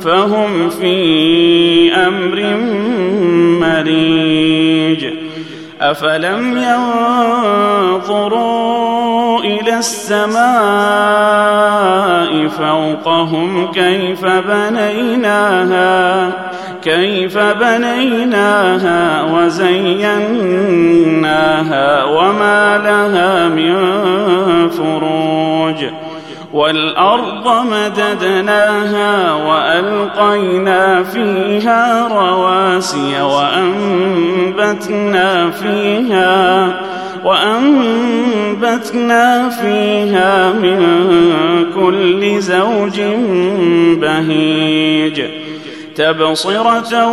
فهم في أمر مريج. أفلم ينظروا إلى السماء فوقهم كيف بنيناها كيف بنيناها وزيناها وما لها من فروج. والأرض مددناها وألقينا فيها رواسي وأنبتنا فيها وأنبتنا فيها من كل زوج بهيج تبصرة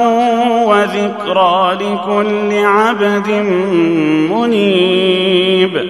وذكرى لكل عبد منيب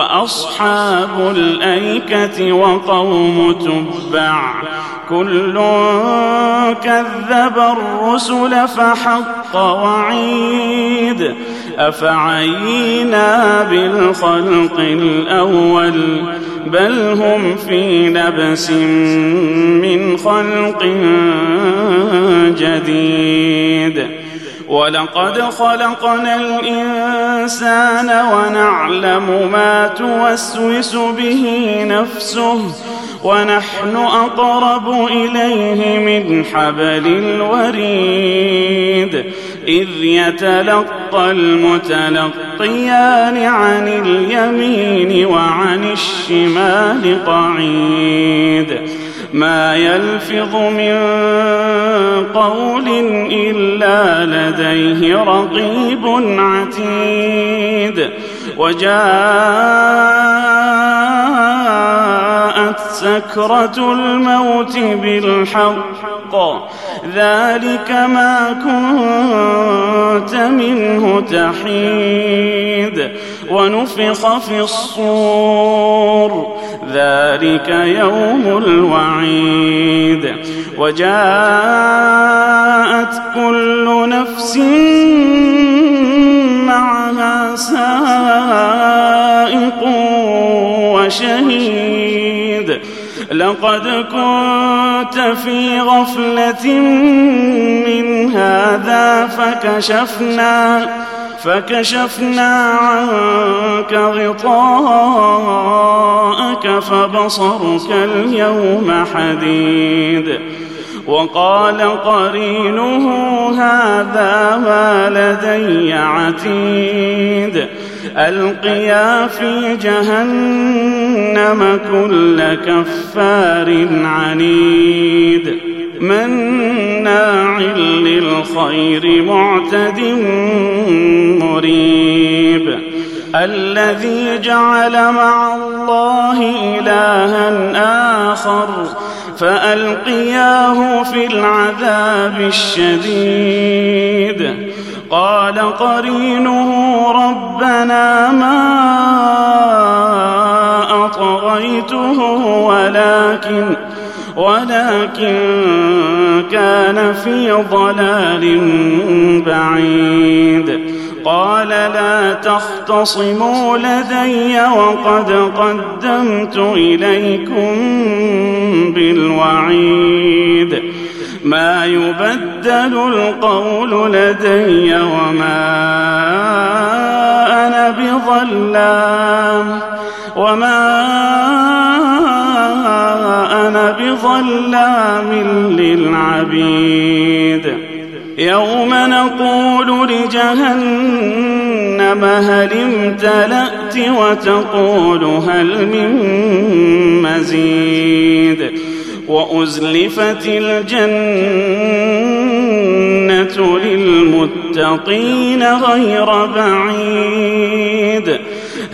وأصحاب الأيكة وقوم تبع. كل كذب الرسل فحق وعيد. أفعينا بالخلق الأول؟ بل هم في لبس من خلق جديد. ولقد خلقنا الإنسان ونعلم ما توسوس به نفسه ونحن أقرب إليه من حبل الوريد إذ يتلقى المتلقيان عن اليمين وعن الشمال قعيد ما يلفظ من قول إلا لديه رقيب عتيد. وجاءت سكرة الموت بالحق. ذلك ما كنت منه تحيد. ونفخ في الصور. ذلك يوم الوعيد. وجاءت كل نفس معها سائق وشهيد. لقد كنت في غفلة من هذا فكشفنا فكشفنا عنك غطاءك فبصرك اليوم حديد. وقال قرينه هذا ما لدي عتيد. ألقيا في جهنم كل كفار عنيد. مناع للخير معتد مريب الذي جعل مع الله إلها آخر فألقياه في العذاب الشديد قال قرينه ربنا ما ولكن كان في ضلال بعيد. قال لا تختصموا لدي وقد قدمت إليكم بالوعيد. ما يبدل القول لدي وما أنا بظلام. وما أنا بظلام للعبيد. يوم نقول لجهنم هل امتلأت وتقول هل من مزيد. وأزلفت الجنة للمتقين غير بعيد.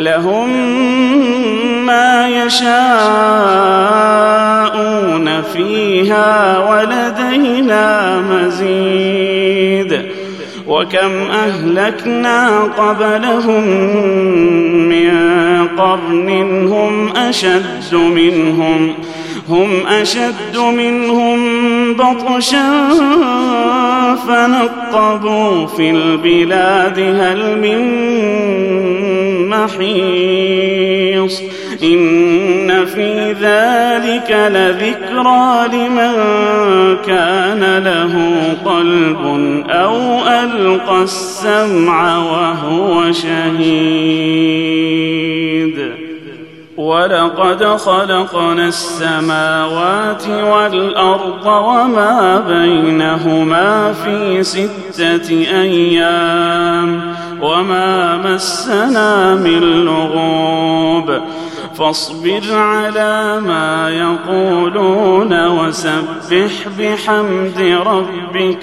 لهم ما يشاءون فيها ولدينا مزيد. وكم أهلكنا قبلهم من قرن هم أشد منهم هم أشد منهم بطشا فنقبوا في البلاد هل من محيص إن في ذلك لذكرى لمن كان له قلب أو ألقى السمع وهو شهيد. ولقد خلقنا السماوات والأرض وما بينهما في ستة أيام وما مسنا من لغوب فاصبر على ما يقولون وسبح بحمد ربك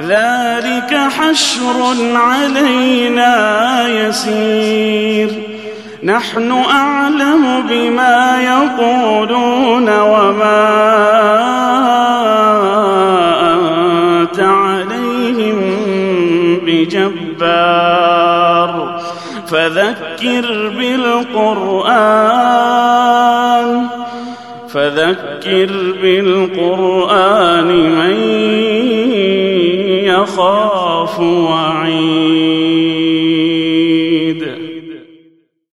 ذلك حشر علينا يسير. نحن أعلم بما يقولون وما أنت عليهم بجبار. فذكر بالقرآن فذكر بالقرآن من يخاف وعيد.